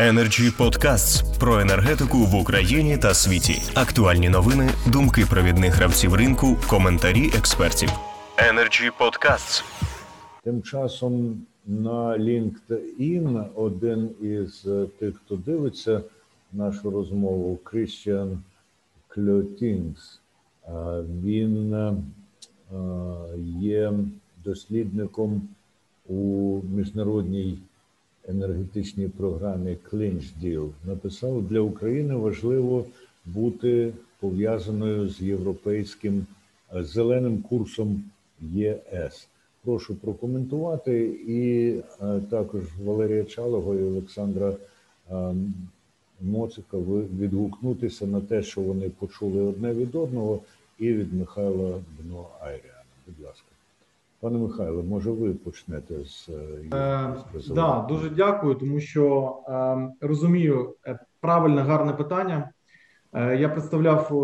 Energy Podcasts про енергетику в Україні та світі. Актуальні новини, думки провідних гравців ринку, коментарі експертів. Energy Podcasts. Тим часом на LinkedIn один із е, тих, хто дивиться нашу розмову, Крістіан Кльотінгс, е, він е, є дослідником у міжнародній енергетичній програмі Clinch Deal. Написав для України важливо бути пов'язаною з європейським зеленим курсом ЄС. Прошу прокоментувати і е, також Валерія Чалого і Олександра е, Моцика відгукнутися на те, що вони почули одне від одного, і від Михайла Бно Айріана. Будь ласка, пане Михайло, може ви почнете з е, з да, дуже дякую, тому що е, розумію е, правильне гарне питання. Е, я представляв е,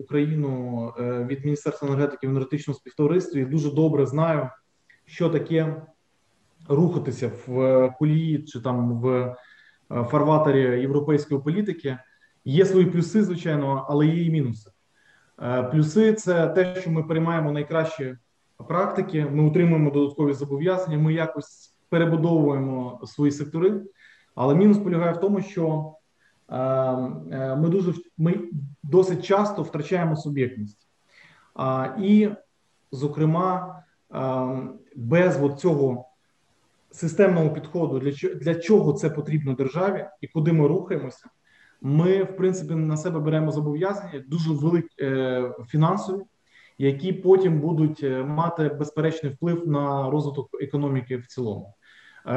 Україну е, від Міністерства енергетики в енергетичному співтоваристві і дуже добре знаю що таке рухатися в колії чи там в е, фарватері європейської політики. Є свої плюси, звичайно, але є і мінуси. Е, плюси це те, що ми приймаємо найкращі практики, ми утримуємо додаткові зобов'язання, ми якось перебудовуємо свої сектори. Але мінус полягає в тому, що е, ми дуже ми досить часто втрачаємо суб'єктність. І, зокрема, без от цього системного підходу, для для чого це потрібно державі і куди ми рухаємося, ми в принципі на себе беремо зобов'язання дуже великі е, фінансові, які потім будуть е, мати безперечний вплив на розвиток економіки в цілому. Е,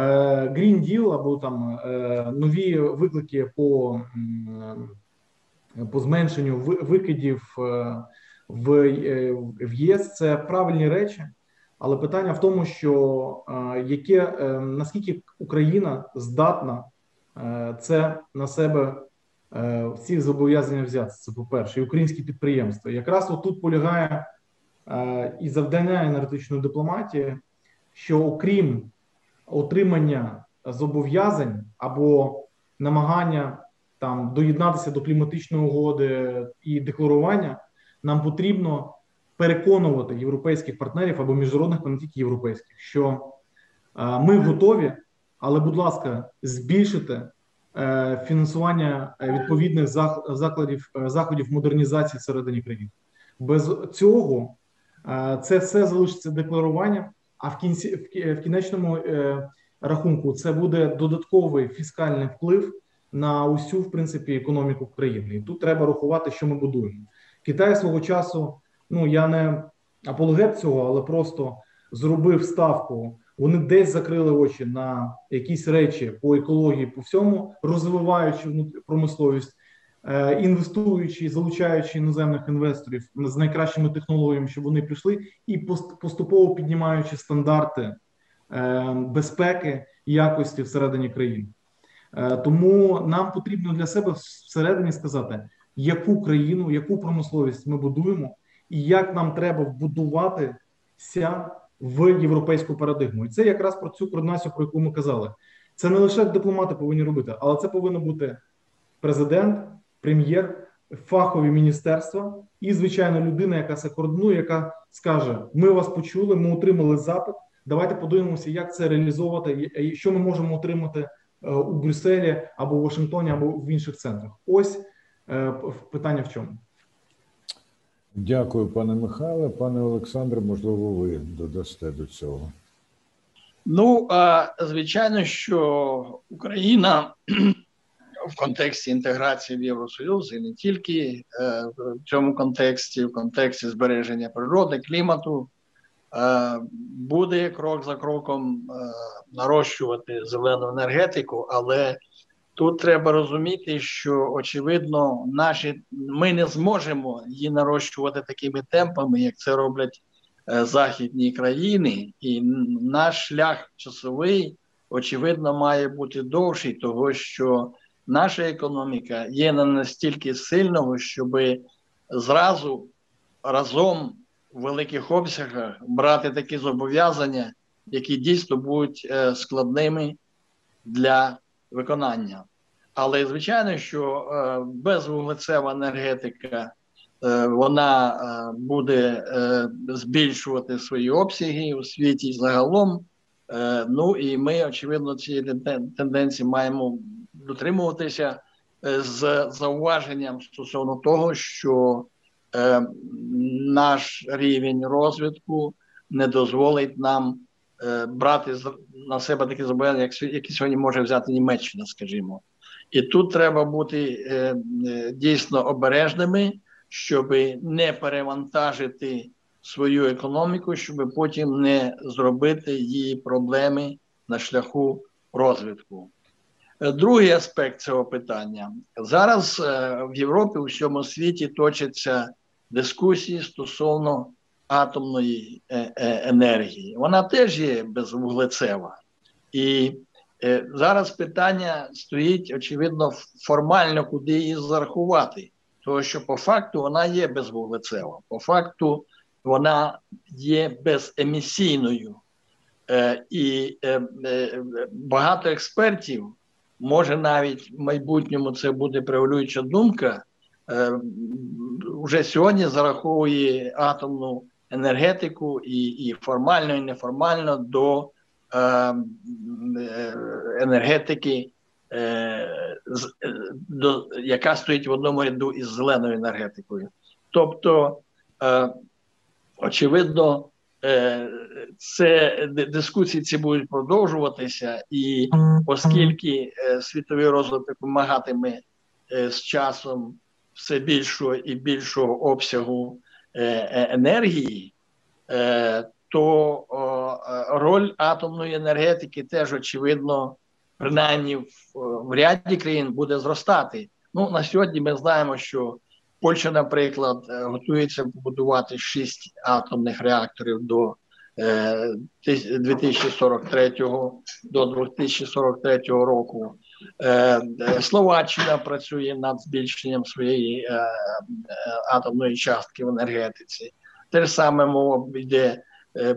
Green Deal або там е, нові виклики по по зменшенню викидів в в ЄС це правильні речі. Але питання в тому, що яке наскільки Україна здатна це на себе всі зобов'язання взяти. Це по перше, і українські підприємства. Якраз отут полягає і завдання енергетичної дипломатії, що окрім отримання зобов'язань або намагання там доєднатися до кліматичної угоди і декларування, нам потрібно переконувати європейських партнерів або міжнародних, не тільки європейських, що е, ми готові, але, будь ласка, збільшити е, фінансування е, відповідних закладів заходів модернізації всередині країни. Без цього це все залишиться декларуванням. А в кінці в кінечному рахунку це буде додатковий фіскальний вплив на усю в принципі економіку країни. І тут треба рахувати, що ми будуємо. Китай свого часу ну я не апологет цього, але просто зробив ставку. Вони десь закрили очі на якісь речі по екології, по всьому, розвиваючи промисловість, е, інвестуючи, залучаючи іноземних інвесторів з найкращими технологіями, щоб вони прийшли, і поступово піднімаючи стандарти е, безпеки і якості всередині країни. Е, тому нам потрібно для себе всередині сказати, яку країну, яку промисловість ми будуємо, і як нам треба вбудуватися в європейську парадигму. І це якраз про цю координацію, про яку ми казали. Це не лише дипломати повинні робити, але це повинен бути президент, прем'єр, фахові міністерства і, звичайно, людина, яка це координує, яка скаже: Ми вас почули, ми отримали запит. Давайте подивимося, як це реалізовувати, і що ми можемо отримати е, у Брюсселі або в Вашингтоні, або в інших центрах. Ось е, питання в чому. Дякую, пане Михайле. Пане Олександре, можливо, ви додасте до цього. Ну, звичайно, що Україна в контексті інтеграції в Євросоюз і не тільки е, в цьому контексті, в контексті збереження природи, клімату, е, буде крок за кроком е, нарощувати зелену енергетику, але Тут треба розуміти, що очевидно, наші ми не зможемо її нарощувати такими темпами, як це роблять західні країни, і наш шлях часовий, очевидно, має бути довший, того що наша економіка є не настільки сильною, щоб зразу разом в великих обсягах брати такі зобов'язання, які дійсно будуть е, складними для виконання. Але звичайно, що безвуглецева енергетика вона буде збільшувати свої обсяги у світі загалом. Ну і ми, очевидно, цієї тенденції маємо дотримуватися з зауваженням стосовно того, що е, наш рівень розвитку не дозволить нам е, брати на себе такі зобов'язання, які сьогодні може взяти Німеччина, скажімо. І тут треба бути е, е, дійсно обережними, щоб не перевантажити свою економіку, щоб потім не зробити її проблеми на шляху розвитку. Другий аспект цього питання зараз е, в Європі у всьому світі точаться дискусії стосовно атомної е, е, енергії. Вона теж є безвуглецева. І зараз питання стоїть, очевидно, формально, куди її зарахувати. Тому що по факту вона є безвуглецева. По факту вона є беземісійною. І багато експертів може навіть в майбутньому це буде превалююча думка. Е, Уже сьогодні зараховує атомну енергетику і і формально, і неформально до е, е енергетики, е, до, яка стоїть в одному ряду із зеленою енергетикою. Тобто, е, очевидно, Е, це дискусії ці будуть продовжуватися, і оскільки е, світовий розвиток вимагатиме е, з часом все більшого і більшого обсягу енергії, то роль атомної енергетики теж очевидно, принаймні в ряді країн буде зростати. Ну на сьогодні ми знаємо, що Польща, наприклад, е, готується побудувати шість атомних реакторів до 2043 е, до 2043 року. Е, Словаччина працює над збільшенням своєї атомної частки в енергетиці. Те ж саме мова йде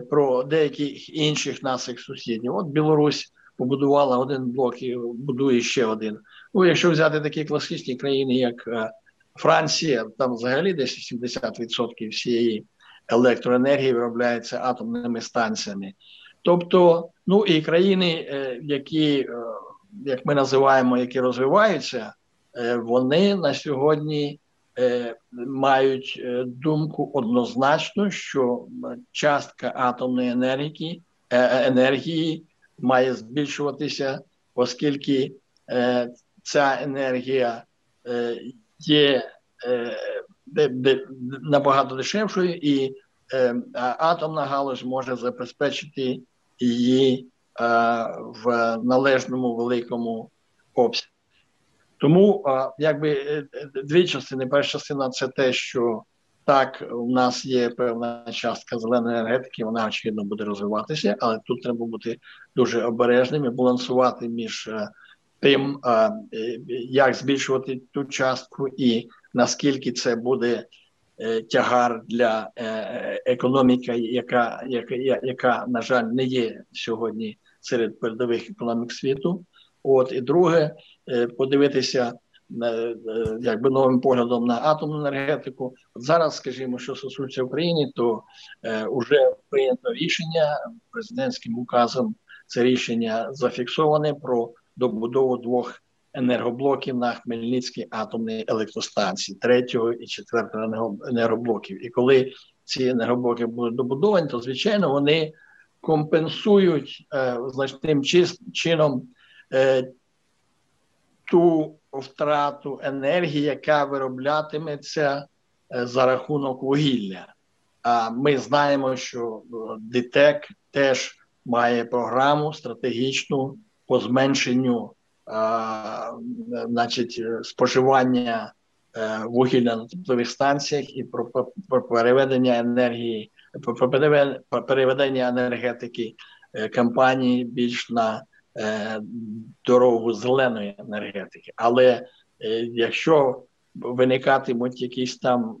про деяких інших наших сусідів. От Білорусь побудувала один блок і будує ще один. Ну, якщо взяти такі класичні країни, як Франція там взагалі десь 70% всієї електроенергії виробляється атомними станціями. Тобто, ну і країни, е, які, е, як ми називаємо, які розвиваються, е, вони на сьогодні мають думку однозначно, що частка атомної енергії енергії має збільшуватися, оскільки ця енергія є е, набагато дешевшою, і е, атомна галузь може забезпечити її е, в належному великому обсязі. Тому якби дві частини. Перша частина це те, що так, у нас є певна частка зеленої енергетики, вона очевидно буде розвиватися, але тут треба бути дуже обережним і балансувати між тим, як збільшувати ту частку, і наскільки це буде е, тягар для е, економіки, яка, яка, яка, на жаль, не є сьогодні серед передових економік світу. От і друге, е, подивитися якби новим поглядом на атомну енергетику. От зараз, скажімо, що стосується України, то вже прийнято рішення президентським указом. Це рішення зафіксоване про добудову двох енергоблоків на Хмельницькій атомній електростанції, третього і четвертого енергоблоків. І коли ці енергоблоки будуть добудовані, то звичайно вони компенсують е, значним чином е, ту втрату енергії, яка вироблятиметься е, за рахунок вугілля. А ми знаємо, що е, ДТЕК теж має програму стратегічну по зменшенню а, значить, споживання е, вугілля на теплових станціях і про, про переведення енергії, про переведення енергетики е, компанії більш на е, дорогу зеленої енергетики. Але е, якщо виникатимуть якісь там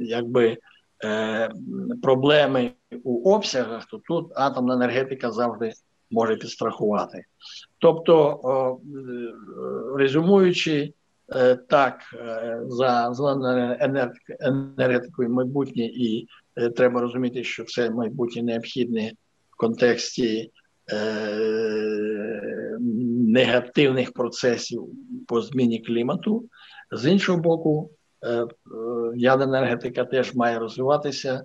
якби е, проблеми у обсягах, то тут атомна енергетика завжди може підстрахувати. Тобто резюмуючи, так, за зеленою енергетикою майбутнє, і треба розуміти, що це майбутнє необхідне в контексті негативних процесів по зміні клімату. З іншого боку, ядерна енергетика теж має розвиватися,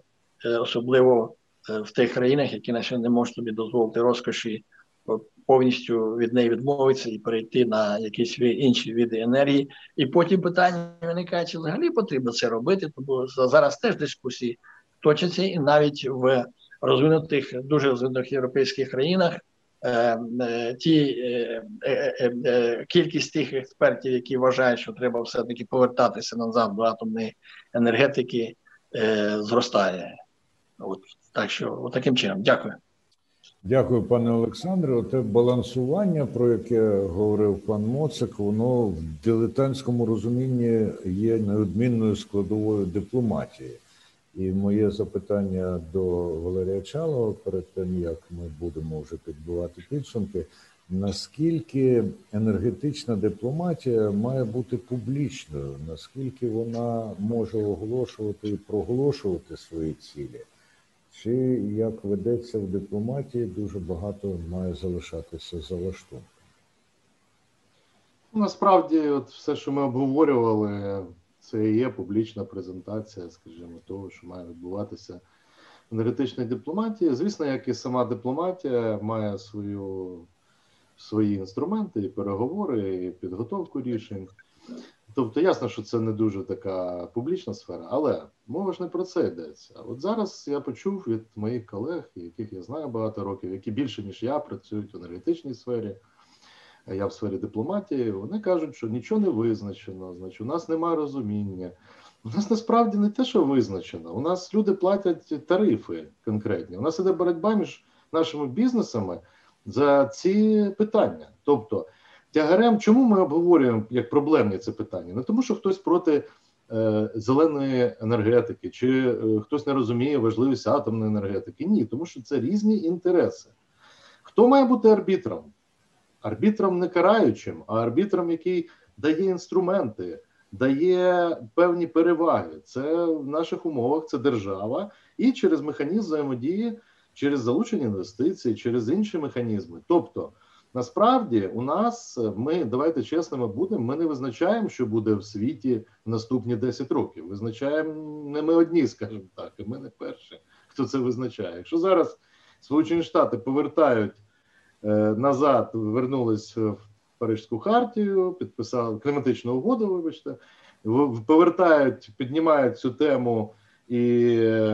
особливо в тих країнах, які на сьогодні не можуть собі дозволити розкоші повністю від неї відмовитися і перейти на якісь інші види енергії. І потім питання виникає, чи взагалі потрібно це робити, тому зараз теж дискусії точаться, і навіть в розвинутих, дуже розвинутих європейських країнах е, е, ті е, е, е, кількість тих експертів, які вважають, що треба все-таки повертатися назад до атомної енергетики, е, зростає. От так що, таким чином, дякую. Дякую, пане Олександре. Те балансування, про яке говорив пан Моцик, воно в дилетантському розумінні є неодмінною складовою дипломатії. І моє запитання до Валерія Чалова перед тим, як ми будемо вже підбивати підсумки, наскільки енергетична дипломатія має бути публічною, наскільки вона може оголошувати і проголошувати свої цілі? Чи як ведеться в дипломатії, дуже багато має залишатися за лаштунком? Насправді, от все, що ми обговорювали, це і є публічна презентація, скажімо, того, що має відбуватися в енергетичній дипломатії. Звісно, як і сама дипломатія має свою, свої інструменти, і переговори, і підготовку рішень. Тобто, ясно, що це не дуже така публічна сфера, але мова ж не про це йдеться. От зараз я почув від моїх колег, яких я знаю багато років, які більше ніж я працюють в енергетичній сфері. Я в сфері дипломатії. Вони кажуть, що нічого не визначено, значить, у нас немає розуміння. У нас насправді не те, що визначено. У нас люди платять тарифи конкретні. У нас іде боротьба між нашими бізнесами за ці питання. Тобто тягарем, чому ми обговорюємо як проблемні це питання? Не тому, що хтось проти е, зеленої енергетики, чи е, хтось не розуміє важливість атомної енергетики. Ні, тому що це різні інтереси. Хто має бути арбітром? Арбітром не караючим, а арбітром, який дає інструменти, дає певні переваги. Це в наших умовах це держава, і через механізм взаємодії, через залучення інвестицій, через інші механізми. Тобто. Насправді, у нас ми давайте чесними будемо. Ми не визначаємо, що буде в світі наступні 10 років. Визначаємо не ми одні, скажімо так, і ми не перші, хто це визначає. Якщо зараз Сполучені Штати повертають е, назад, вернулись в Парижську хартію, підписали кліматичну угоду. Вибачте, повертають, піднімають цю тему і.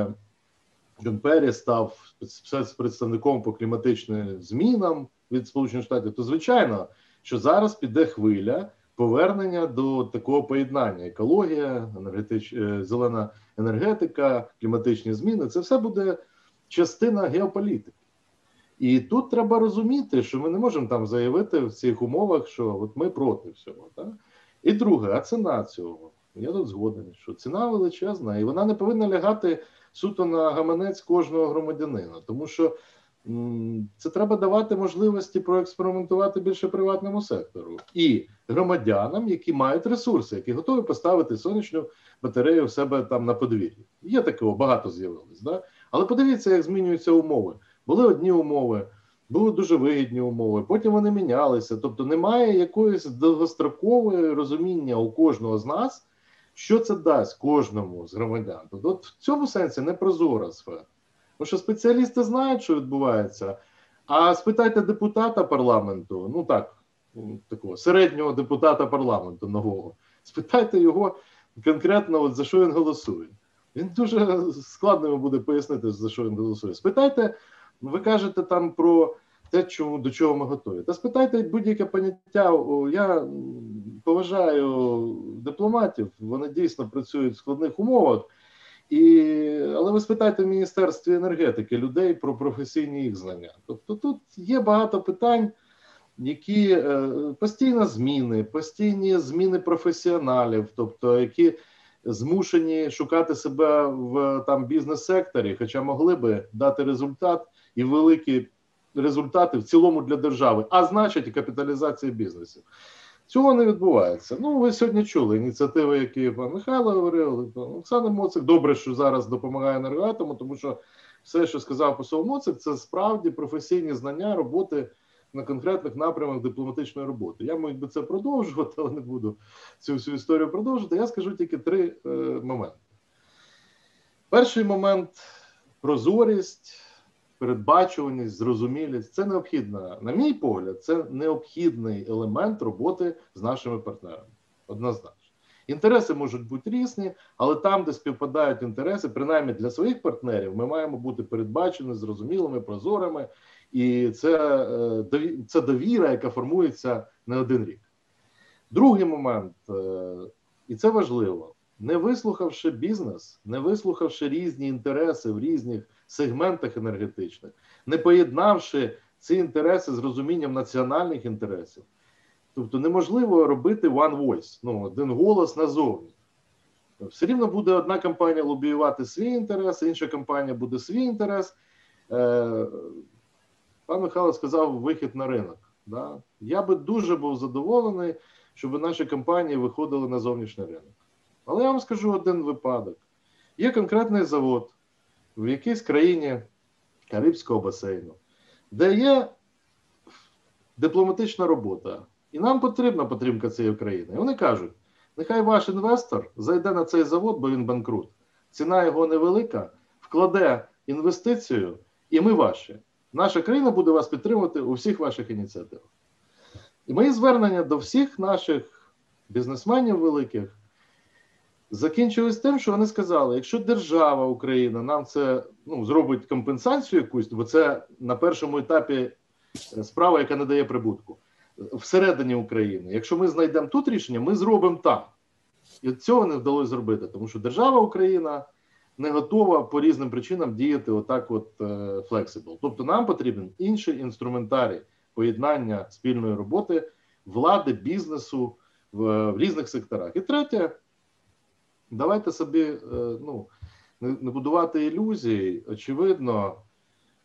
Джон Перрі став спецпредставником по кліматичним змінам від Сполучених Штатів, то звичайно, що зараз піде хвиля повернення до такого поєднання: екологія, енергетич... Е, зелена енергетика, кліматичні зміни це все буде частина геополітики. І тут треба розуміти, що ми не можемо там заявити в цих умовах, що от ми проти всього. Так? І друге, а ціна цього. Я тут згоден, що ціна величезна, і вона не повинна лягати суто на гаманець кожного громадянина, тому що це треба давати можливості проекспериментувати більше приватному сектору і громадянам, які мають ресурси, які готові поставити сонячну батарею в себе там на подвір'ї. Є такого багато з'явилось, да? але подивіться, як змінюються умови. Були одні умови, були дуже вигідні умови. Потім вони мінялися. Тобто, немає якоїсь довгострокової розуміння у кожного з нас, що це дасть кожному з громадян. Тобто, от в цьому сенсі не прозора сфера. Тому що спеціалісти знають, що відбувається. А спитайте депутата парламенту, ну так, такого середнього депутата парламенту нового, спитайте його конкретно, от за що він голосує. Він дуже складно йому буде пояснити, за що він голосує. Спитайте, ви кажете там про те, чому, до чого ми готові. Та спитайте будь-яке поняття. Я поважаю дипломатів, вони дійсно працюють в складних умовах. І, Але ви спитайте в Міністерстві енергетики людей про професійні їх знання. Тобто тут є багато питань, які е, постійно зміни, постійні зміни професіоналів, тобто які змушені шукати себе в там бізнес-секторі, хоча могли би дати результат і великі результати в цілому для держави, а значить і капіталізація бізнесів. Цього не відбувається. Ну, ви сьогодні чули ініціативи, які пан Михайло говорив, пан Олександр Моцик. Добре, що зараз допомагає енергоатому, тому що все, що сказав посол Моцик, це справді професійні знання роботи на конкретних напрямах дипломатичної роботи. Я маю би це продовжувати, але не буду цю всю історію продовжувати. Я скажу тільки три е, моменти. Перший момент прозорість, передбачуваність, зрозумілість це необхідна, на мій погляд, це необхідний елемент роботи з нашими партнерами. Однозначно. Інтереси можуть бути різні, але там, де співпадають інтереси, принаймні для своїх партнерів, ми маємо бути передбачені, зрозумілими, прозорими, і це, е, це довіра, яка формується не один рік. Другий момент, е, і це важливо не вислухавши бізнес, не вислухавши різні інтереси в різних сегментах енергетичних, не поєднавши ці інтереси з розумінням національних інтересів. Тобто неможливо робити one voice, ну, один голос назовні. Все рівно буде одна компанія лобіювати свій інтерес, інша компанія буде свій інтерес. Е, Пан Михайло сказав вихід на ринок. Да? Я би дуже був задоволений, щоб наші компанії виходили на зовнішній ринок. Але я вам скажу один випадок: є конкретний завод в якійсь країні Карибського басейну, де є дипломатична робота, і нам потрібна підтримка цієї країни. І вони кажуть: нехай ваш інвестор зайде на цей завод, бо він банкрут. Ціна його невелика, вкладе інвестицію, і ми ваші. Наша країна буде вас підтримувати у всіх ваших ініціативах. І мої звернення до всіх наших бізнесменів великих закінчилось тим, що вони сказали: якщо держава Україна нам це ну, зробить компенсацію якусь, бо це на першому етапі е, справа, яка не дає прибутку всередині України. Якщо ми знайдемо тут рішення, ми зробимо там. І цього не вдалося зробити, тому що держава Україна не готова по різним причинам діяти отак, от flexible. Тобто, нам потрібен інший інструментарій поєднання спільної роботи влади, бізнесу в, в різних секторах. І третє. Давайте собі е, ну, не будувати ілюзій. Очевидно,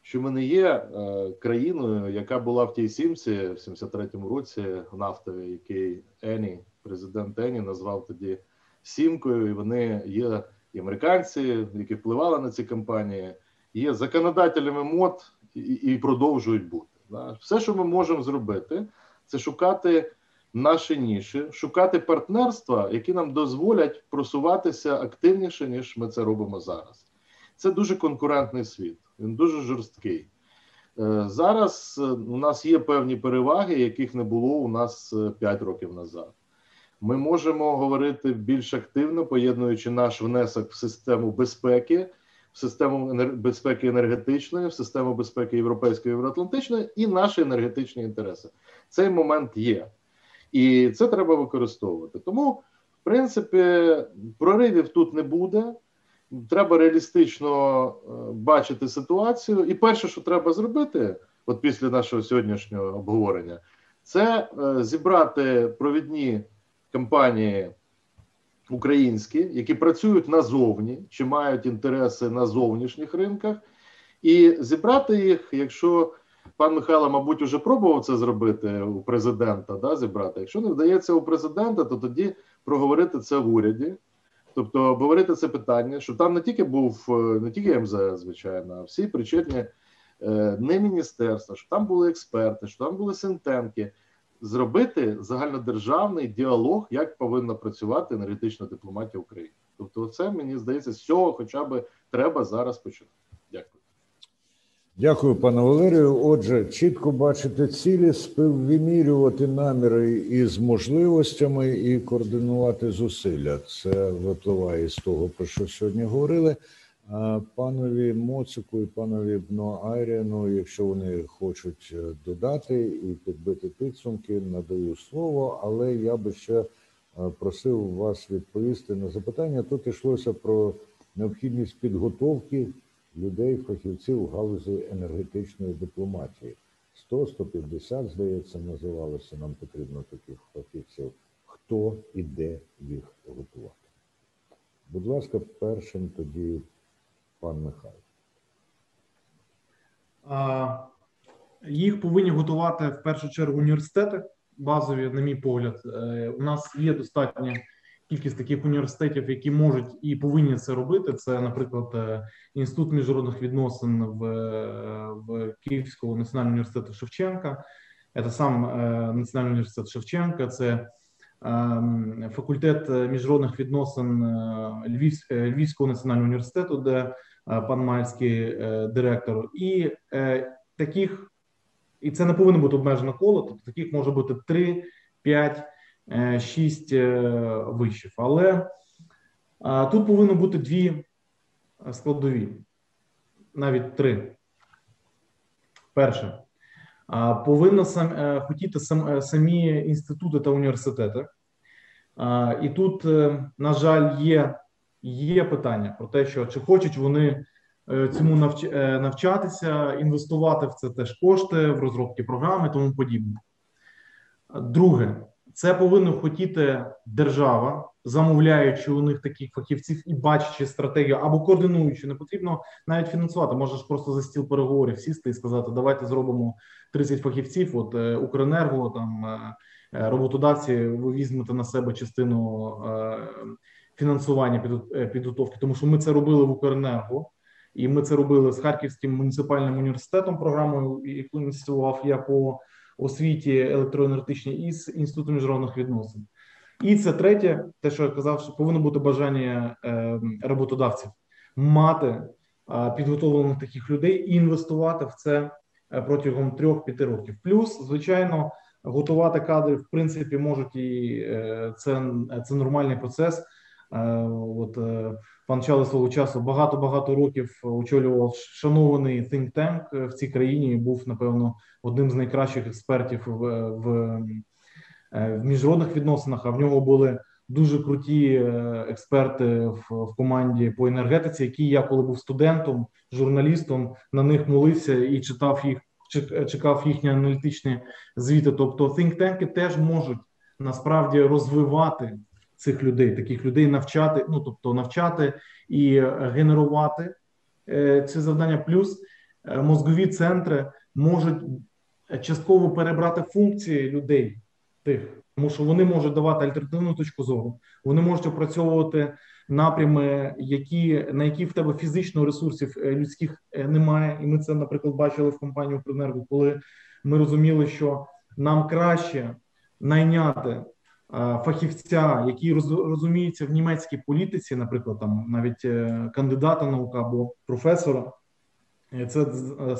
що ми не є е, країною, яка була в тій сімці в 73-му році нафтовій, який Ені, президент Ені, назвав тоді сімкою. І вони є і американці, які впливали на ці компанії, є законодателями мод і, і продовжують бути. Все, що ми можемо зробити, це шукати наші ніші, шукати партнерства, які нам дозволять просуватися активніше, ніж ми це робимо зараз. Це дуже конкурентний світ, він дуже жорсткий. Е, зараз е, у нас є певні переваги, яких не було у нас 5 е, років назад. Ми можемо говорити більш активно, поєднуючи наш внесок в систему безпеки, в систему безпеки енергетичної, в систему безпеки європейської євроатлантичної і наші енергетичні інтереси. Цей момент є. І це треба використовувати. Тому, в принципі, проривів тут не буде. Треба реалістично е, бачити ситуацію. І перше, що треба зробити, от після нашого сьогоднішнього обговорення, це е, зібрати провідні компанії українські, які працюють назовні чи мають інтереси на зовнішніх ринках, і зібрати їх, якщо Пан Михайло, мабуть, уже пробував це зробити у президента, да, зібрати. Якщо не вдається у президента, то тоді проговорити це в уряді, тобто обговорити це питання, що там не тільки був е, не тільки МЗС, звичайно, а всі причетні е, не міністерства, що там були експерти, що там були синтенки. Зробити загальнодержавний діалог, як повинна працювати енергетична дипломатія України. Тобто, це мені здається, з цього хоча б треба зараз почати. Дякую. Пане Валерію. Отже, чітко бачити цілі, співвимірювати наміри із можливостями і координувати зусилля. Це випливає з того, про що сьогодні говорили. Панові Моцику і панові Бно Айріну, якщо вони хочуть е, додати і підбити підсумки, надаю слово, але я би ще е, просив вас відповісти на запитання. Тут йшлося про необхідність підготовки людей, фахівців галузі енергетичної дипломатії. 100-150, здається, називалося. Нам потрібно таких фахівців. Хто і де їх готувати? Будь ласка, першим тоді пан Михайло. Їх повинні готувати в першу чергу університети. базові, на мій погляд. Е, у нас є достатня кількість таких університетів, які можуть і повинні це робити. Це, наприклад, е, інститут міжнародних відносин в в Київського національного університету Шевченка. Це сам Національний університет Шевченка, це ем, факультет міжнародних відносин Львівського національного університету, де пан Мальський директор, і таких і це не повинно бути обмежено коло. Тобто таких може бути 3, 5, 6 вишів. Але тут повинно бути дві складові, навіть три. Перше, повинно сам, е, хотіти сам, е, самі інститути та університети. І тут, е, на жаль, є є питання про те, що чи хочуть вони Е, цьому навч... Е, навчатися, інвестувати в це теж кошти в розробки програми, тому подібне. Друге, це повинна хотіти держава, замовляючи у них таких фахівців і бачачи стратегію або координуючи, не потрібно навіть фінансувати. Можеш просто за стіл переговорів сісти і сказати: давайте зробимо 30 фахівців. От е, Укренерго, там роботодавці, ви візьмете на себе частину фінансування підготовки, тому що ми це робили в Укренерго. І ми це робили з Харківським муніципальним університетом, програмою, яку ініціював я по освіті електроенергетичній і з інститутом міжнародних відносин. І це третє, те, що я казав, що повинно бути бажання е, роботодавців мати е, підготовлених таких людей і інвестувати в це е, протягом трьох-п'яти років. Плюс, звичайно, готувати кадри в принципі можуть і це, це нормальний процес. От пан Чали свого часу багато багато років очолював шанований think tank в цій країні. і Був напевно одним з найкращих експертів в, в, е, в міжнародних відносинах. А в нього були дуже круті експерти в, в команді по енергетиці, які я, коли був студентом, журналістом, на них молився і читав їх, чекав їхні аналітичні звіти. Тобто, think tank теж можуть насправді розвивати цих людей, таких людей навчати, ну тобто навчати і генерувати е, ці завдання. Плюс е, мозгові центри можуть частково перебрати функції людей тих, тому що вони можуть давати альтернативну точку зору, вони можуть опрацьовувати напрями, які на які в тебе фізично ресурсів е, людських немає. І ми це, наприклад, бачили в компанії «Укренерго», коли ми розуміли, що нам краще найняти фахівця, який розуміється в німецькій політиці, наприклад, там навіть е, кандидата наука або професора, це е,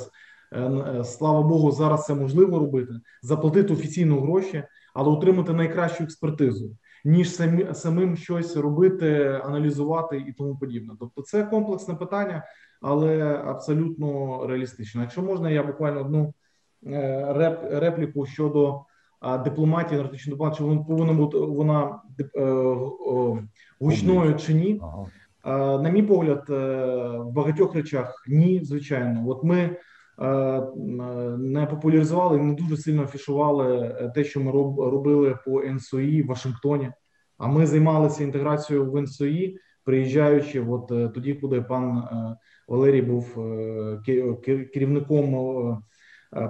е, слава Богу, зараз це можливо робити, заплатити офіційно гроші, але отримати найкращу експертизу, ніж самі, самим щось робити, аналізувати і тому подібне. Тобто, це комплексне питання, але абсолютно реалістично. Якщо можна, я буквально одну реп, репліку щодо дипломатії, енергетичної дипломатії, чи вона повинна бути вона е, гучною чи ні. Ага. На мій погляд, е, в багатьох речах ні, звичайно. От ми е, не популяризували, не дуже сильно афішували те, що ми робили по НСОІ в Вашингтоні. А ми займалися інтеграцією в НСОІ, приїжджаючи, от тоді, куди пан Валерій був керівником Е,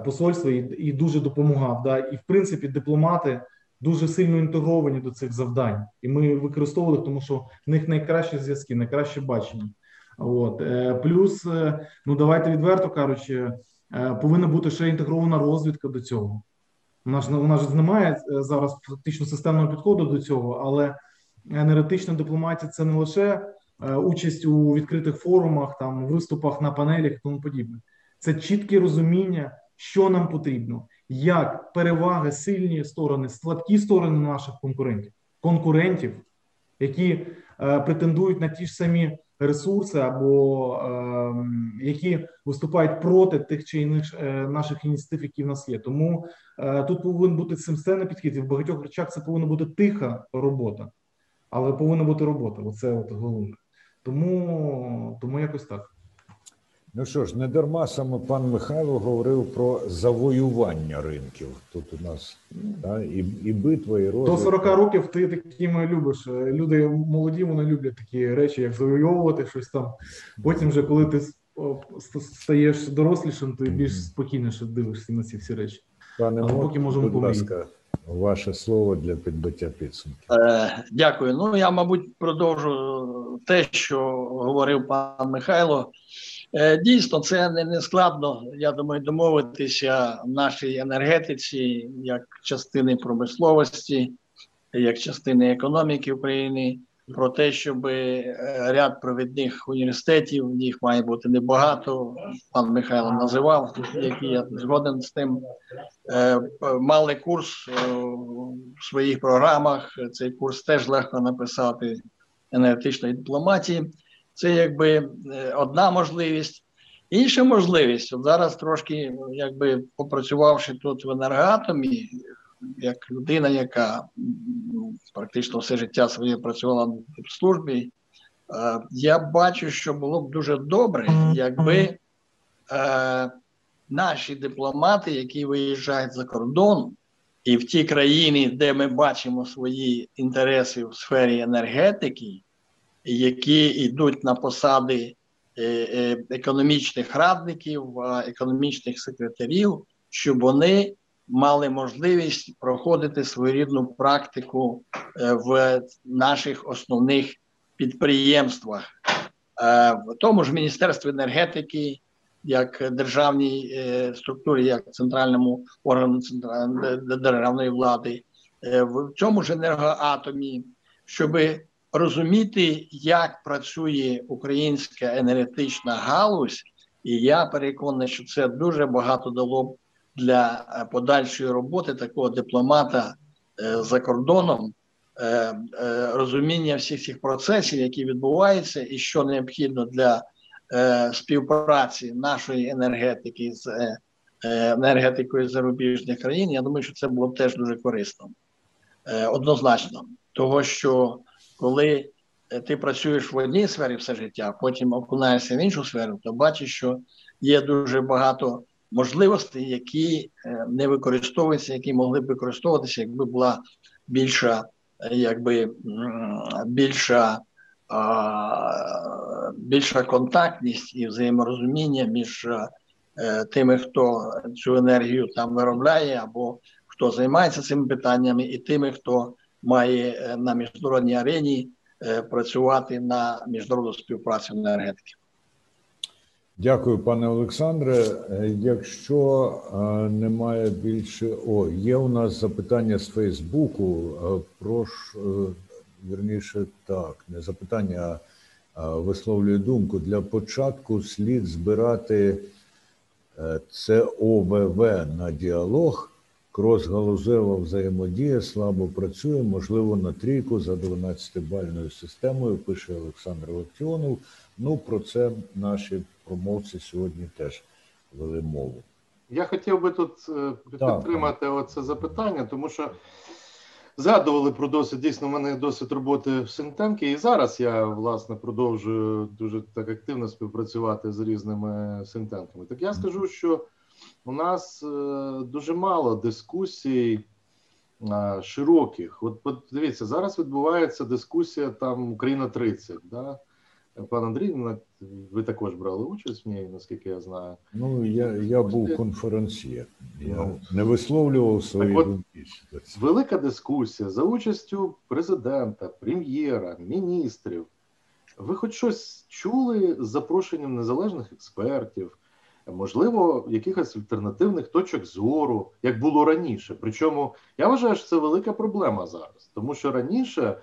посольства і і дуже допомагав. Да? І в принципі дипломати дуже сильно інтегровані до цих завдань, і ми використовували, тому що в них найкращі зв'язки, найкраще бачення. От е, плюс, е, ну давайте відверто кажучи, повинна бути ще інтегрована розвідка до цього. У нас у нас ж немає зараз фактично системного підходу до цього, але енергетична дипломатія це не лише участь у відкритих форумах, там виступах на панелях тому подібне. Це чітке розуміння що нам потрібно, як переваги, сильні сторони, слабкі сторони наших конкурентів, конкурентів, які е, претендують на ті ж самі ресурси, або е, які виступають проти тих чи інших е, наших ініціатив, які в нас є. Тому е, тут повинен бути системний підхід. І в багатьох речах це повинна бути тиха робота, але повинна бути робота. Оце от головне. Тому, Тому якось так. Ну що ж, не дарма саме пан Михайло говорив про завоювання ринків. Тут у нас да, і і битва, і розвиток. До 40 років ти такими любиш. Люди молоді, вони люблять такі речі, як завоювати щось там. Потім, вже коли ти стаєш дорослішим, ти більш спокійніше дивишся на ці всі речі. Пане Мот, поки можемо будь ласка, ваше слово для підбиття підсумків. Е, Дякую. Ну я, мабуть, продовжу те, що говорив пан Михайло. Е, Дійсно, це не, складно. Я думаю, домовитися в нашій енергетиці як частини промисловості, як частини економіки України про те, щоб е, ряд провідних університетів, їх має бути небагато. Пан Михайло називав, які я згоден з тим, е, мали курс в своїх програмах. Цей курс теж легко написати енергетичної дипломатії. Це якби одна можливість. Інша можливість, от зараз трошки, якби попрацювавши тут в енергоатомі, як людина, яка ну, практично все життя своє працювала в службі, е, я бачу, що було б дуже добре, якби е, наші дипломати, які виїжджають за кордон, і в ті країни, де ми бачимо свої інтереси в сфері енергетики, які йдуть на посади е, економічних радників, економічних секретарів, щоб вони мали можливість проходити своєрідну практику е, в наших основних підприємствах, е, в тому ж Міністерстві енергетики, як державній е, структурі, як центральному органу центральної державної влади, в цьому ж енергоатомі, щоб розуміти, як працює українська енергетична галузь, і я переконаний, що це дуже багато дало для е, подальшої роботи такого дипломата е, за кордоном, е, розуміння всіх цих процесів, які відбуваються, і що необхідно для співпраці нашої енергетики з енергетикою зарубіжних країн. Я думаю, що це було б теж дуже корисно. Однозначно, того що коли ти працюєш в одній сфері все життя, а потім окунаєшся в іншу сферу, то бачиш, що є дуже багато можливостей, які е, не використовуються, які могли б використовуватися, якби була більша, е, якби більша. Більша контактність і взаєморозуміння між е, тими, хто цю енергію там виробляє, або хто займається цими питаннями, і тими, хто має на міжнародній арені працювати на міжнародну співпрацю енергетики. Дякую, пане Олександре. Е, якщо е, немає більше, о, є у нас запитання з Фейсбуку. Е, прошу вірніше так, не запитання, а висловлюю думку. Для початку слід збирати ЦОВВ на діалог. Крос-галузева взаємодія слабо працює, можливо, на трійку за 12-бальною системою. Пише Олександр Локтіонов. Ну про це наші промовці сьогодні теж вели мову. Я хотів би тут е, підтримати так. оце запитання, тому що згадували про досвід. Дійсно, в мене досвід роботи в Синтенкі, і зараз я власне продовжую дуже так активно співпрацювати з різними синтенками. Так я скажу, що у нас е, дуже мало дискусій. Е, широких, от дивіться, зараз відбувається дискусія там Україна 30 да? Пан Андрій, ви також брали участь в ній, наскільки я знаю. Ну я я був конференцієр, я ну, не висловлював свої от, думки. Велика дискусія за участю президента, прем'єра, міністрів. Ви хоч щось чули з запрошенням незалежних експертів, можливо, якихось альтернативних точок зору, як було раніше. Причому я вважаю, що це велика проблема зараз, тому що раніше.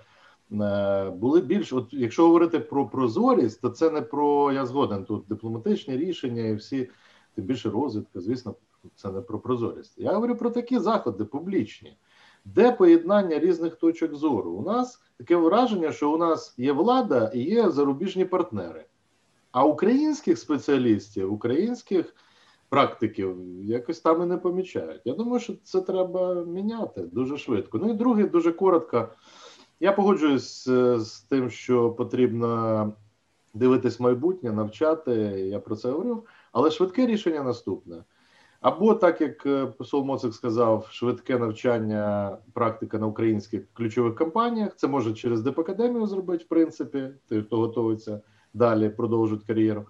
Е, були більш, от якщо говорити про прозорість, то це не про я згоден тут дипломатичні рішення і всі тим більше розвідка, звісно, це не про прозорість. Я говорю про такі заходи публічні, де поєднання різних точок зору. У нас таке враження, що у нас є влада і є зарубіжні партнери, а українських спеціалістів, українських практиків якось там і не помічають. Я думаю, що це треба міняти дуже швидко. Ну і друге, дуже коротко. Я погоджуюсь е, з тим, що потрібно дивитись майбутнє, навчати. Я про це говорив. Але швидке рішення наступне. Або так як е, посол Моцик сказав, швидке навчання, практика на українських ключових компаніях. Це може через Депакадемію зробити, в принципі, той, хто готується далі, продовжують кар'єру.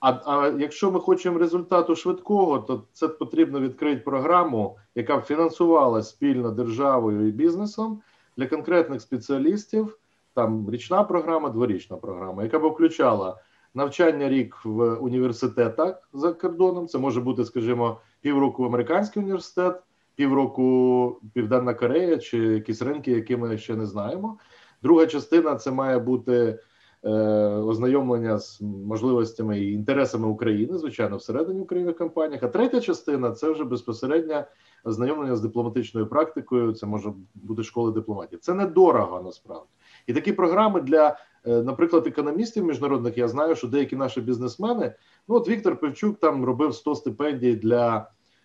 А а якщо ми хочемо результату швидкого, то це потрібно відкрити програму, яка б фінансувала спільно державою і бізнесом для конкретних спеціалістів. Там річна програма, дворічна програма, яка б включала навчання рік в університетах за кордоном. Це може бути, скажімо, півроку американський університет, півроку Південна Корея чи якісь ринки, які ми ще не знаємо. Друга частина це має бути ознайомлення з можливостями і інтересами України, звичайно, всередині України компаніях. А третя частина це вже безпосередньо ознайомлення з дипломатичною практикою. Це може бути школи дипломатії. Це недорого насправді. І такі програми для, е, наприклад, економістів міжнародних. Я знаю, що деякі наші бізнесмени, ну от Віктор Певчук там робив 100 стипендій для е,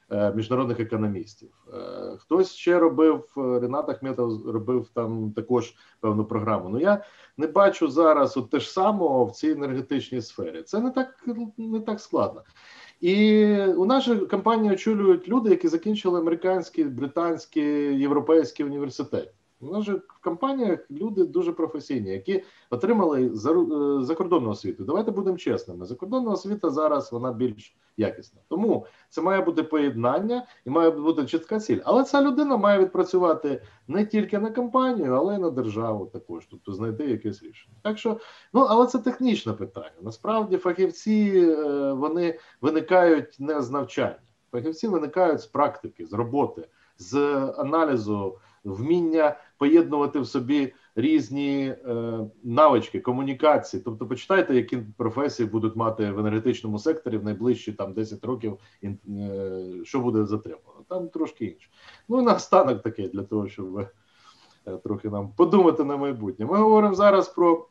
міжнародних економістів. Е, хтось ще робив Ренат Ахметов робив там також певну програму. Ну я не бачу зараз от те ж самого в цій енергетичній сфері. Це не так не так складно. І у нашій компанії очолюють люди, які закінчили американські, британські, європейські університети. У нас же в компаніях люди дуже професійні, які отримали закордонну освіту. Давайте будемо чесними. Закордонна освіта зараз вона більш якісна. Тому це має бути поєднання і має бути чітка ціль. Але ця людина має відпрацювати не тільки на компанію, але й на державу також, тобто знайти якесь рішення. Так що, ну але це технічне питання. Насправді, фахівці е, вони виникають не з навчання, фахівці виникають з практики, з роботи, з аналізу вміння поєднувати в собі різні е, навички комунікації. Тобто, почитайте, які професії будуть мати в енергетичному секторі в найближчі там 10 років, е, що буде затримано. Там трошки інше. Ну і наостанок таке для того, щоб ви е, трохи нам подумати на майбутнє. Ми говоримо зараз про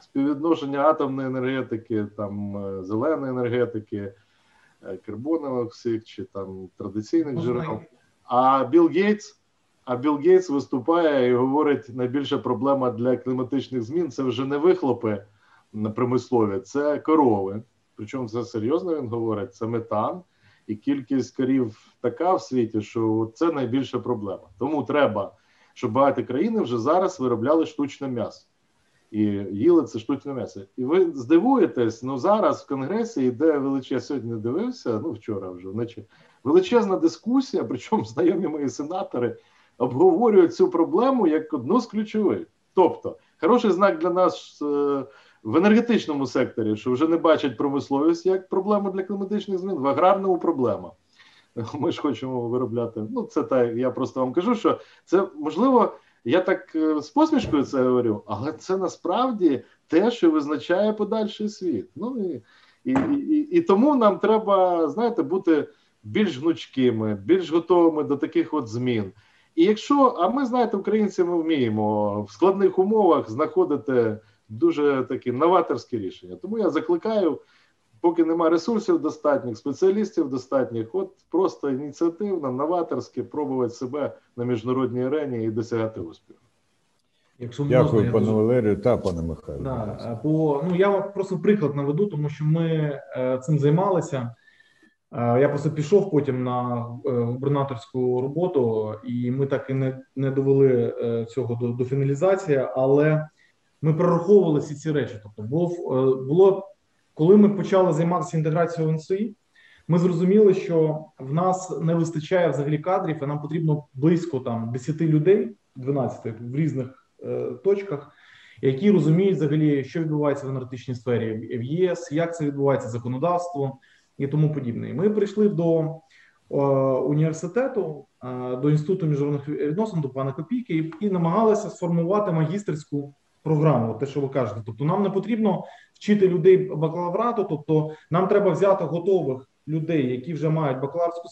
співвідношення атомної енергетики, там е, зеленої енергетики. Е, карбонових всіх чи там традиційних джерел. А Білл Гейтс а Білл Гейтс виступає і говорить: найбільша проблема для кліматичних змін це вже не вихлопи на промислові, це корови. Причому це серйозно він говорить: це метан, і кількість корів така в світі, що це найбільша проблема. Тому треба, щоб багаті країни вже зараз виробляли штучне м'ясо. І їли це штучне м'ясо. І ви здивуєтесь, ну зараз в Конгресі йде величезна, сьогодні дивився, ну вчора вже вночі величезна дискусія, причому знайомі мої сенатори обговорюють цю проблему як одну з ключових. Тобто, хороший знак для нас е, в енергетичному секторі, що вже не бачать промисловість як проблему для кліматичних змін, в аграрному проблема. Ми ж хочемо виробляти. Ну, це так, я просто вам кажу, що це можливо, я так е, з посмішкою це говорю, але це насправді те, що визначає подальший світ. Ну і і, і, і тому нам треба, знаєте, бути більш гнучкими, більш готовими до таких от змін. І якщо, а ми знаєте, українці ми вміємо в складних умовах знаходити дуже такі новаторські рішення. Тому я закликаю, поки немає ресурсів достатніх, спеціалістів достатніх, от просто ініціативно, новаторськи пробувати себе на міжнародній арені і досягати успіху. Якщо Дякую, можна, пане дуже... Валерію та пане Михайло. Да, бо ну я вам просто приклад наведу, тому що ми е, цим займалися. Е, я просто пішов потім на е, губернаторську роботу, і ми так і не не довели е, цього до до фіналізації, але ми прораховували всі ці речі. Тобто, було було коли ми почали займатися інтеграцією НСІ, ми зрозуміли, що в нас не вистачає взагалі кадрів, і нам потрібно близько там 10 людей, 12 в різних е, точках, які розуміють взагалі, що відбувається в енергетичній сфері в ЄС, як це відбувається законодавство і тому подібне. Ми прийшли до е, університету, е, до інституту міжнародних відносин, до пана Копійки, і, намагалися сформувати магістерську програму. Те, що ви кажете, тобто нам не потрібно вчити людей бакалаврату, тобто нам треба взяти готових людей, які вже мають бакалаврську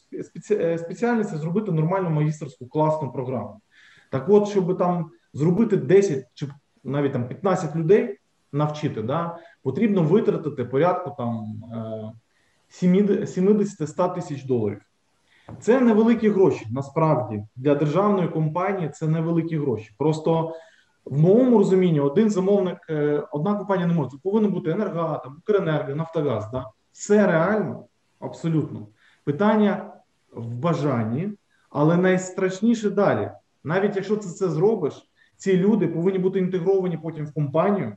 е, спеціальність, зробити нормальну магістерську класну програму. Так, от, щоб там зробити 10 чи навіть там 15 людей навчити, да, потрібно витратити порядку там 70-100 тисяч доларів. Це невеликі гроші. Насправді для державної компанії це невеликі гроші. Просто в моєму розумінні один замовник, е, одна компанія не може. Це повинен бути енергоатом, Укренерго, Нафтогаз. Да? Все реально, абсолютно. Питання в бажанні, але найстрашніше далі. Навіть якщо ти це зробиш, ці люди повинні бути інтегровані потім в компанію,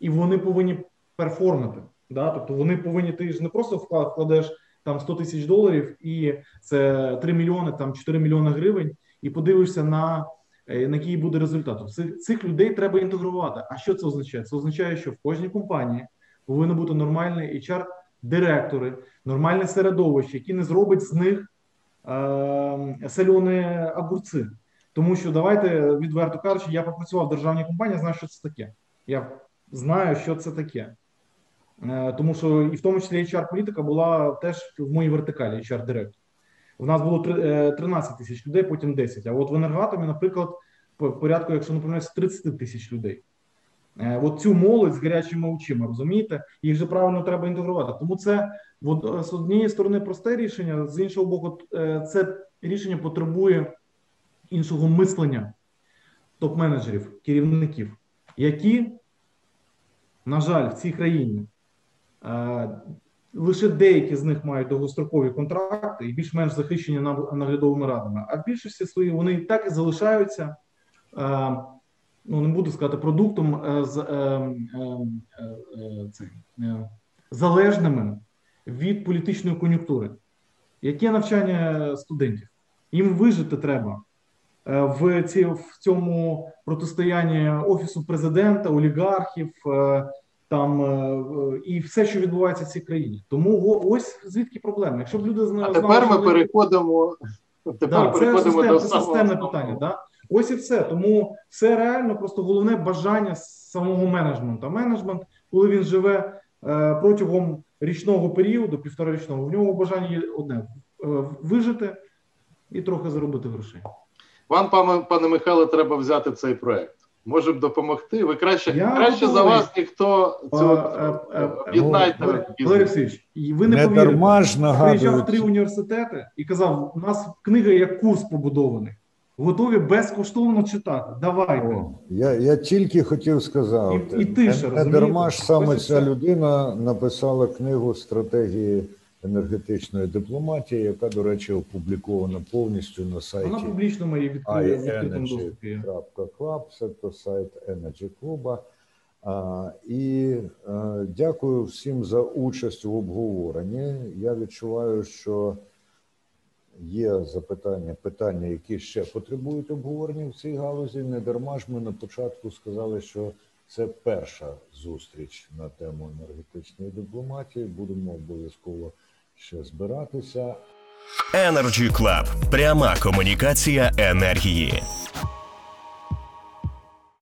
і вони повинні перформити. Да? Тобто вони повинні, ти ж не просто вклад- вкладеш там 100 тисяч доларів, і це 3 мільйони, там 4 мільйони гривень, і подивишся на, е, на який буде результат. Тобто Цих, людей треба інтегрувати. А що це означає? Це означає, що в кожній компанії повинно бути нормальний HR-директори, нормальне середовище, яке не зробить з них е, сальоні огурці. Тому що давайте відверто кажучи, я попрацював в державній компанії, знаю, що це таке. Я знаю, що це таке. Е, Тому що і в тому числі HR-політика була теж в моїй вертикалі HR-директор. У нас було е, 13 тисяч людей, потім 10. А от в енергатомі, наприклад, порядку, якщо не помиляюсь, 30 тисяч людей. Е, От цю молодь з гарячими очима, розумієте, їх же правильно треба інтегрувати. Тому це е, з однієї сторони просте рішення, з іншого боку, е, це рішення потребує іншого мислення топ-менеджерів, керівників, які, на жаль, в цій країні е, лише деякі з них мають довгострокові контракти і більш-менш захищені наглядовими радами. А в більшості свої вони так і залишаються. Ну, не буду сказати продуктом е, з, е, е, залежними від політичної кон'юнктури. Яке навчання студентів? Їм вижити треба в, цьому протистоянні офісу президента, олігархів, там е, і все, що відбувається в цій країні. Тому ось звідки проблема. Якщо б люди знали, А тепер ми переходимо. Тепер Да, це, переходимо систем, до це самого системне питання. Да? Ось і все. Тому все реально, просто головне бажання самого менеджменту. Менеджмент, коли він живе е, протягом річного періоду, півторарічного, в нього бажання є одне: е, вижити і трохи заробити грошей. Вам, пане, пане Михайло, треба взяти цей проект. Можемо допомогти. Ви краще, Я краще за вас ніхто цього об'єднайте. Олексійович, ви не, Не повірите. дарма ж Я приїжджав в три університети і казав: у нас книга як курс побудований. Готові безкоштовно читати. Давайте. О, я, я тільки хотів сказати, І- і тиша, не, не дарма ж саме ця людина написала книгу стратегії енергетичної дипломатії, яка, до речі, опублікована повністю на сайті Вона публічно має відкритому це то сайт Energy Club. А, і е, дякую всім за участь в обговоренні. Я відчуваю, що є запитання, питання, які ще потребують обговорення в цій галузі. Не дарма ж ми на початку сказали, що це перша зустріч на тему енергетичної дипломатії. Будемо обов'язково ще збиратися. Energy Club. Пряма комунікація енергії.